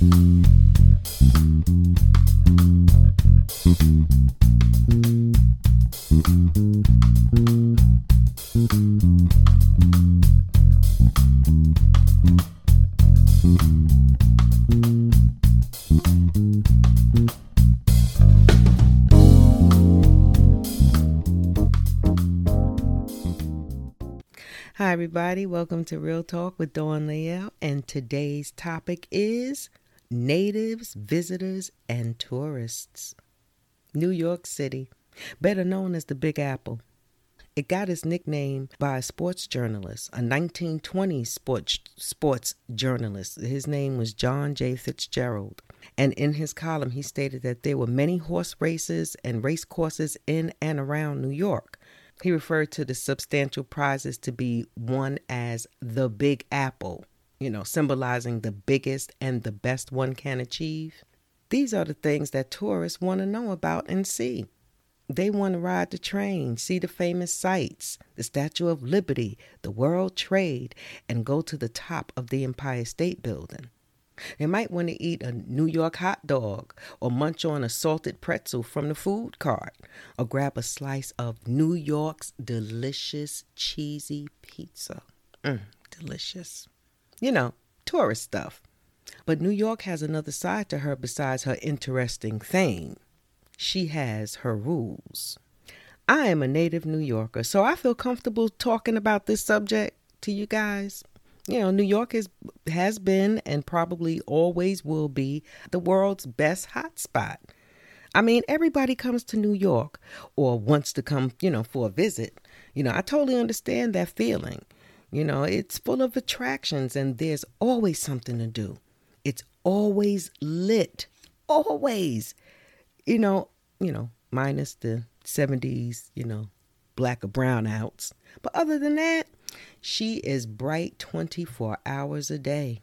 Hi, everybody. Welcome to Real Talk with Dawn Lael. And today's topic is natives, visitors, and tourists. New York City, better known as the Big Apple. It got its nickname by a sports journalist, a 1920s sports, sports journalist. His name was John J. Fitzgerald. And in his column, he stated that there were many horse races and race courses in and around New York. He referred to the substantial prizes to be won as the Big Apple, you know, symbolizing the biggest and the best one can achieve. These are the things that tourists want to know about and see. They want to ride the train, see the famous sights, the Statue of Liberty, the World Trade, and go to the top of the Empire State Building. They might want to eat a New York hot dog or munch on a salted pretzel from the food cart or grab a slice of New York's delicious cheesy pizza. Mm, delicious. You know, tourist stuff. But New York has another side to her besides her interesting fame. She has her rules. I am a native New Yorker, so I feel comfortable talking about this subject to you guys you know, New York is has been and probably always will be the world's best hotspot. I mean, everybody comes to New York or wants to come, you know, for a visit. You know, I totally understand that feeling. You know, it's full of attractions and there's always something to do. It's always lit. Always. You know, you know, minus the 70s, you know, black or brown outs. But other than that, she is bright 24 hours a day.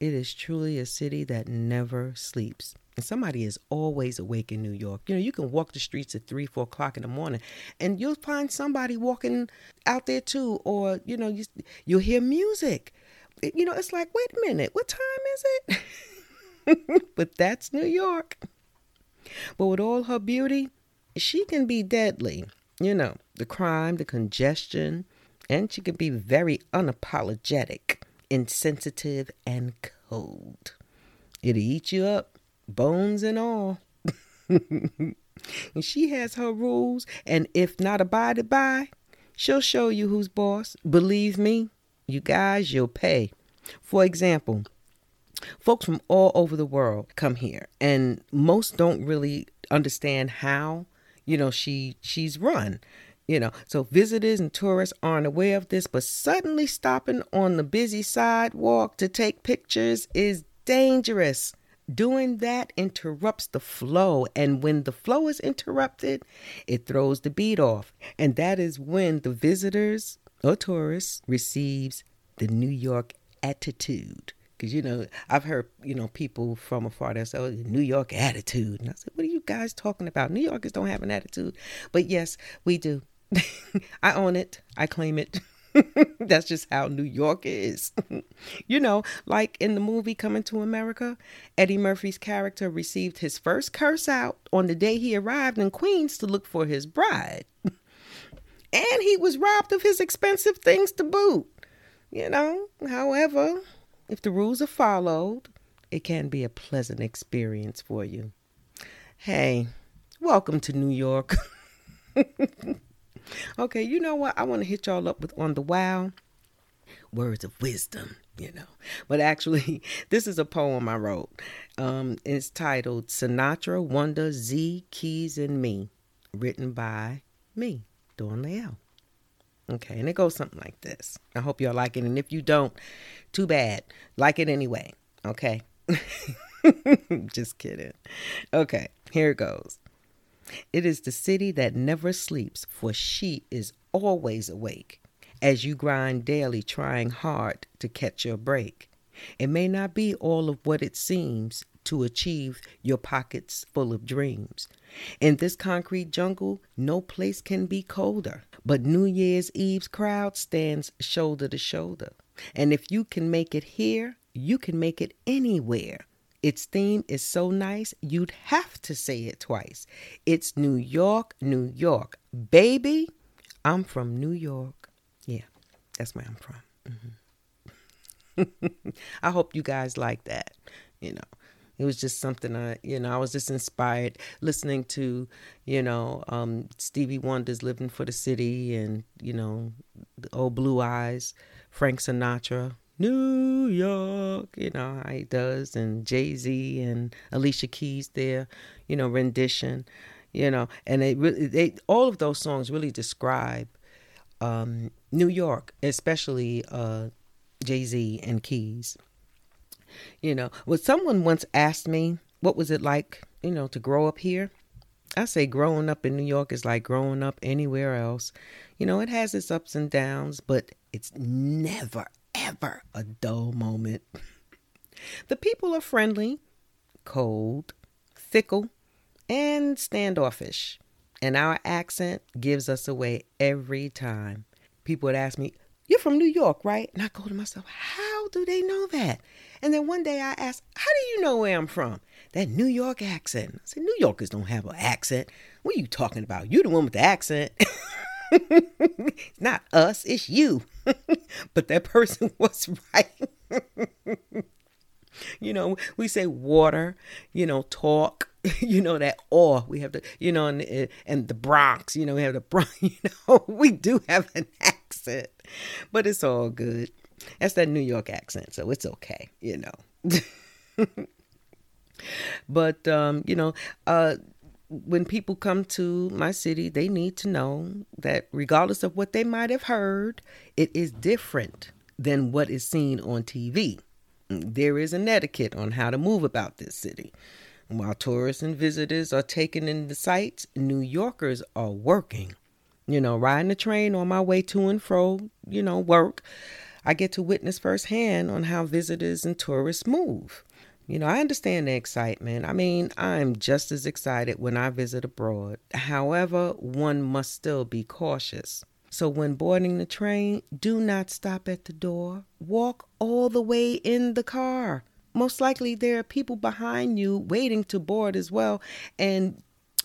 It is truly a city that never sleeps. And somebody is always awake in New York. You know, you can walk the streets at three, four o'clock in the morning, and you'll find somebody walking out there too. Or you know, you you'll hear music. You know, it's like, wait a minute, what time is it? but that's New York. But with all her beauty, she can be deadly. You know, the crime, the congestion, and she can be very unapologetic, insensitive, and cold. It'll eat you up, bones and all. and she has her rules, and if not abided by, she'll show you who's boss. Believe me, you guys, you'll pay. For example, folks from all over the world come here, and most don't really understand how you know she she's run you know, so visitors and tourists aren't aware of this, but suddenly stopping on the busy sidewalk to take pictures is dangerous. Doing that interrupts the flow, and when the flow is interrupted, it throws the beat off. And that is when the visitors or tourists receives the New York attitude. Because, you know, I've heard, you know, people from afar that say, oh, New York attitude. And I said, what are you guys talking about? New Yorkers don't have an attitude. But yes, we do. I own it. I claim it. That's just how New York is. you know, like in the movie Coming to America, Eddie Murphy's character received his first curse out on the day he arrived in Queens to look for his bride. and he was robbed of his expensive things to boot. You know, however, if the rules are followed, it can be a pleasant experience for you. Hey, welcome to New York. Okay, you know what? I want to hit y'all up with on the wow words of wisdom, you know. But actually, this is a poem I wrote. Um, it's titled Sinatra, Wonder, Z, Keys, and Me, written by me, Dawn Lael. Okay, and it goes something like this. I hope y'all like it. And if you don't, too bad. Like it anyway. Okay. Just kidding. Okay, here it goes. It is the city that never sleeps, for she is always awake, as you grind daily trying hard to catch your break. It may not be all of what it seems to achieve your pockets full of dreams. In this concrete jungle, no place can be colder, but New Year's Eve's crowd stands shoulder to shoulder. And if you can make it here, you can make it anywhere. Its theme is so nice, you'd have to say it twice. It's New York, New York. Baby, I'm from New York. Yeah, that's where I'm from. Mm-hmm. I hope you guys like that. You know, it was just something I, you know, I was just inspired listening to, you know, um, Stevie Wonder's Living for the City and, you know, the Old Blue Eyes, Frank Sinatra, New York, you know how he does, and Jay Z and Alicia Keys their, you know rendition, you know, and they really they all of those songs really describe um, New York, especially uh, Jay Z and Keys. You know, when someone once asked me what was it like, you know, to grow up here, I say growing up in New York is like growing up anywhere else. You know, it has its ups and downs, but it's never ever a dull moment. The people are friendly, cold, fickle, and standoffish. And our accent gives us away every time. People would ask me, You're from New York, right? And I go to myself, How do they know that? And then one day I asked, How do you know where I'm from? That New York accent. I said, New Yorkers don't have an accent. What are you talking about? You're the one with the accent. not us, it's you. but that person was right. you know, we say water, you know, talk, you know, that or we have the, you know, and, and the Bronx, you know, we have the Bronx, you know, we do have an accent, but it's all good. That's that New York accent, so it's okay, you know. but, um, you know, uh, when people come to my city, they need to know that regardless of what they might have heard, it is different than what is seen on TV. There is an etiquette on how to move about this city. While tourists and visitors are taking in the sights, New Yorkers are working. You know, riding the train on my way to and fro, you know, work, I get to witness firsthand on how visitors and tourists move. You know, I understand the excitement. I mean, I'm just as excited when I visit abroad. However, one must still be cautious. So, when boarding the train, do not stop at the door. Walk all the way in the car. Most likely, there are people behind you waiting to board as well. And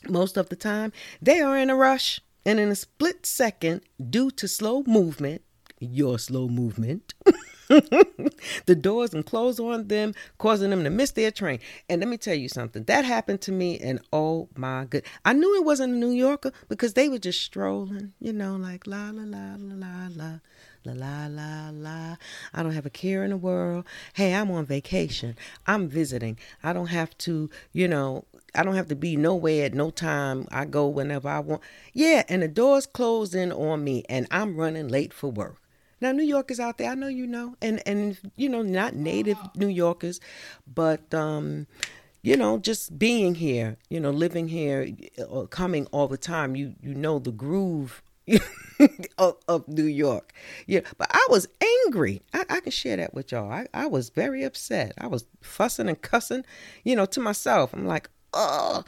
most of the time, they are in a rush. And in a split second, due to slow movement, your slow movement, the doors can close on them, causing them to miss their train. And let me tell you something that happened to me, and oh my good, I knew it wasn't a New Yorker because they were just strolling, you know, like la la la la la la. La la la la. I don't have a care in the world. Hey, I'm on vacation. I'm visiting. I don't have to, you know, I don't have to be nowhere at no time. I go whenever I want. Yeah, and the doors closed in on me and I'm running late for work. Now, New Yorkers out there, I know you know, and and you know, not native New Yorkers, but um, you know, just being here, you know, living here, or uh, coming all the time, you you know the groove of, of, New York. Yeah, but I was angry. I, I can share that with y'all. I, I was very upset. I was fussing and cussing, you know, to myself. I'm like, oh,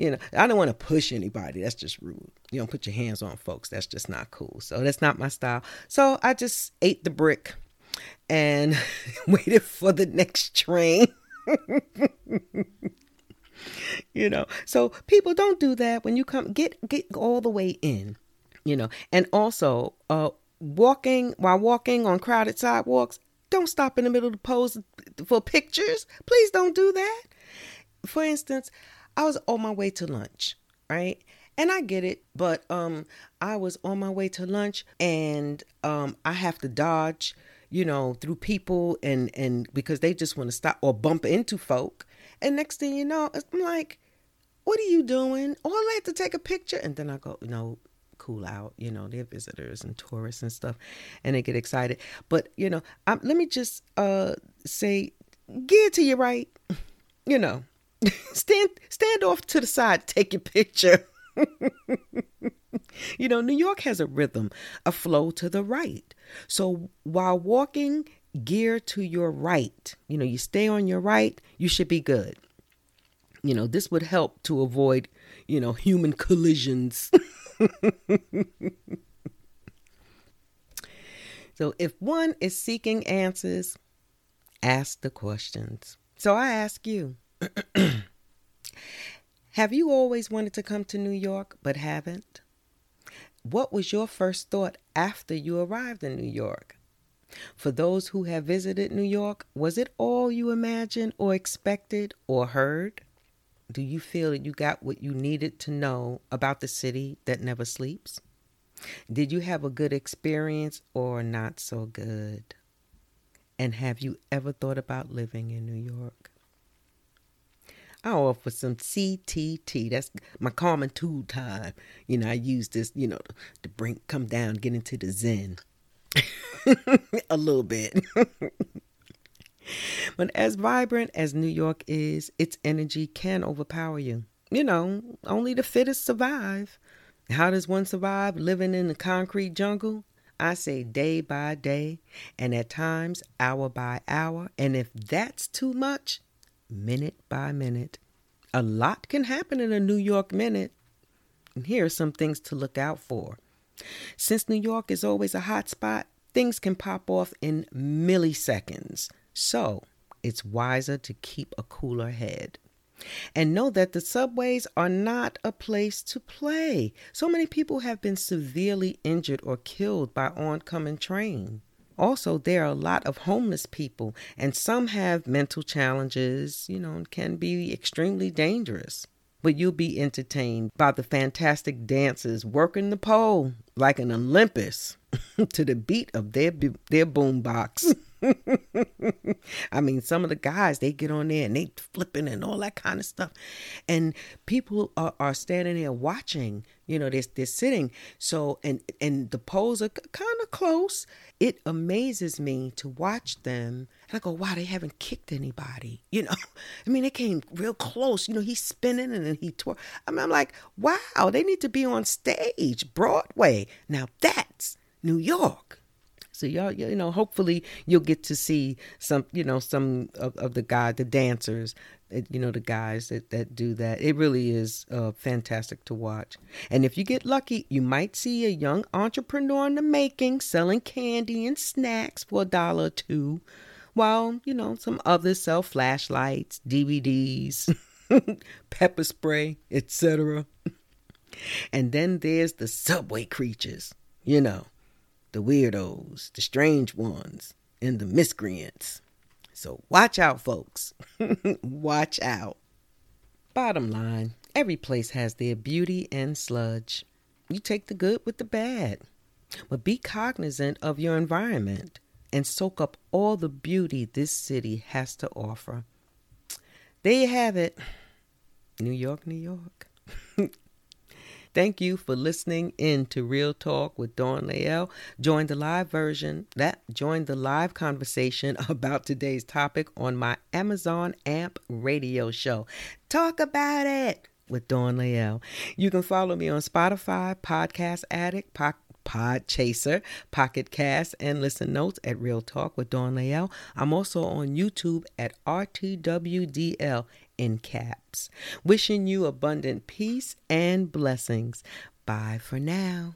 you know, I don't want to push anybody. That's just rude. You don't put your hands on folks. That's just not cool. So that's not my style. So I just ate the brick and waited for the next train. you know, so people don't do that when you come get get all the way in. You know, and also uh walking while walking on crowded sidewalks, don't stop in the middle to pose for pictures. Please don't do that. For instance, I was on my way to lunch, right? And I get it, but um I was on my way to lunch and um I have to dodge, you know, through people and and because they just want to stop or bump into folk. And next thing you know, I'm like, "What are you doing?" Oh, I like to take a picture and then I go, "No, cool out. You know, they're visitors and tourists and stuff, and they get excited. But you know, I'm, let me just uh say, get to your right. You know, stand stand off to the side, take your picture. you know, New York has a rhythm, a flow to the right. So while walking, gear to your right. You know, you stay on your right, you should be good. You know, this would help to avoid, you know, human collisions. so if one is seeking answers, ask the questions. So I ask you Have you always wanted to come to New York but haven't? What was your first thought after you arrived in New York? For those who have visited New York, was it all you imagined or expected or heard? Do you feel that you got what you needed to know about the city that never sleeps? Did you have a good experience or not so good? And have you ever thought about living in New York? I offer some CTT. That's my common tool time. You know, I use this, you know, to bring come down, get into the zen a little bit. but as vibrant as New York is, its energy can overpower you. You know, only the fittest survive. How does one survive living in the concrete jungle? I say day by day, and at times hour by hour. And if that's too much, minute by minute. A lot can happen in a New York minute. And here are some things to look out for. Since New York is always a hot spot, things can pop off in milliseconds. So it's wiser to keep a cooler head. And know that the subways are not a place to play. So many people have been severely injured or killed by oncoming train. Also, there are a lot of homeless people, and some have mental challenges, you know, and can be extremely dangerous. But you'll be entertained by the fantastic dancers working the pole like an Olympus to the beat of their their boombox. I mean, some of the guys they get on there and they flipping and all that kind of stuff, and people are, are standing there watching. You know, they're they're sitting. So and and the poles are kind of close. It amazes me to watch them. And I go, wow, they haven't kicked anybody. You know, I mean, they came real close. You know, he's spinning and then he tore. I mean, I'm like, wow, they need to be on stage, Broadway. Now that's New York. So y'all, you know, hopefully you'll get to see some, you know, some of, of the guys, the dancers, you know, the guys that, that do that. It really is uh, fantastic to watch. And if you get lucky, you might see a young entrepreneur in the making selling candy and snacks for a dollar or two, while, you know, some others sell flashlights, DVDs, pepper spray, etc. And then there's the subway creatures, you know the weirdos, the strange ones, and the miscreants. So watch out, folks. watch out. Bottom line every place has their beauty and sludge. You take the good with the bad. But be cognizant of your environment and soak up all the beauty this city has to offer. There you have it. New York, New York. Thank you for listening in to Real Talk with Dawn Lael. Join the live version, that join the live conversation about today's topic on my Amazon Amp radio show. Talk about it with Dawn Lael. You can follow me on Spotify, Podcast Addict, po- Podchaser, Pocket Cast, and Listen Notes at Real Talk with Dawn Lael. I'm also on YouTube at RTWDL in caps. Wishing you abundant peace and blessings. Bye for now.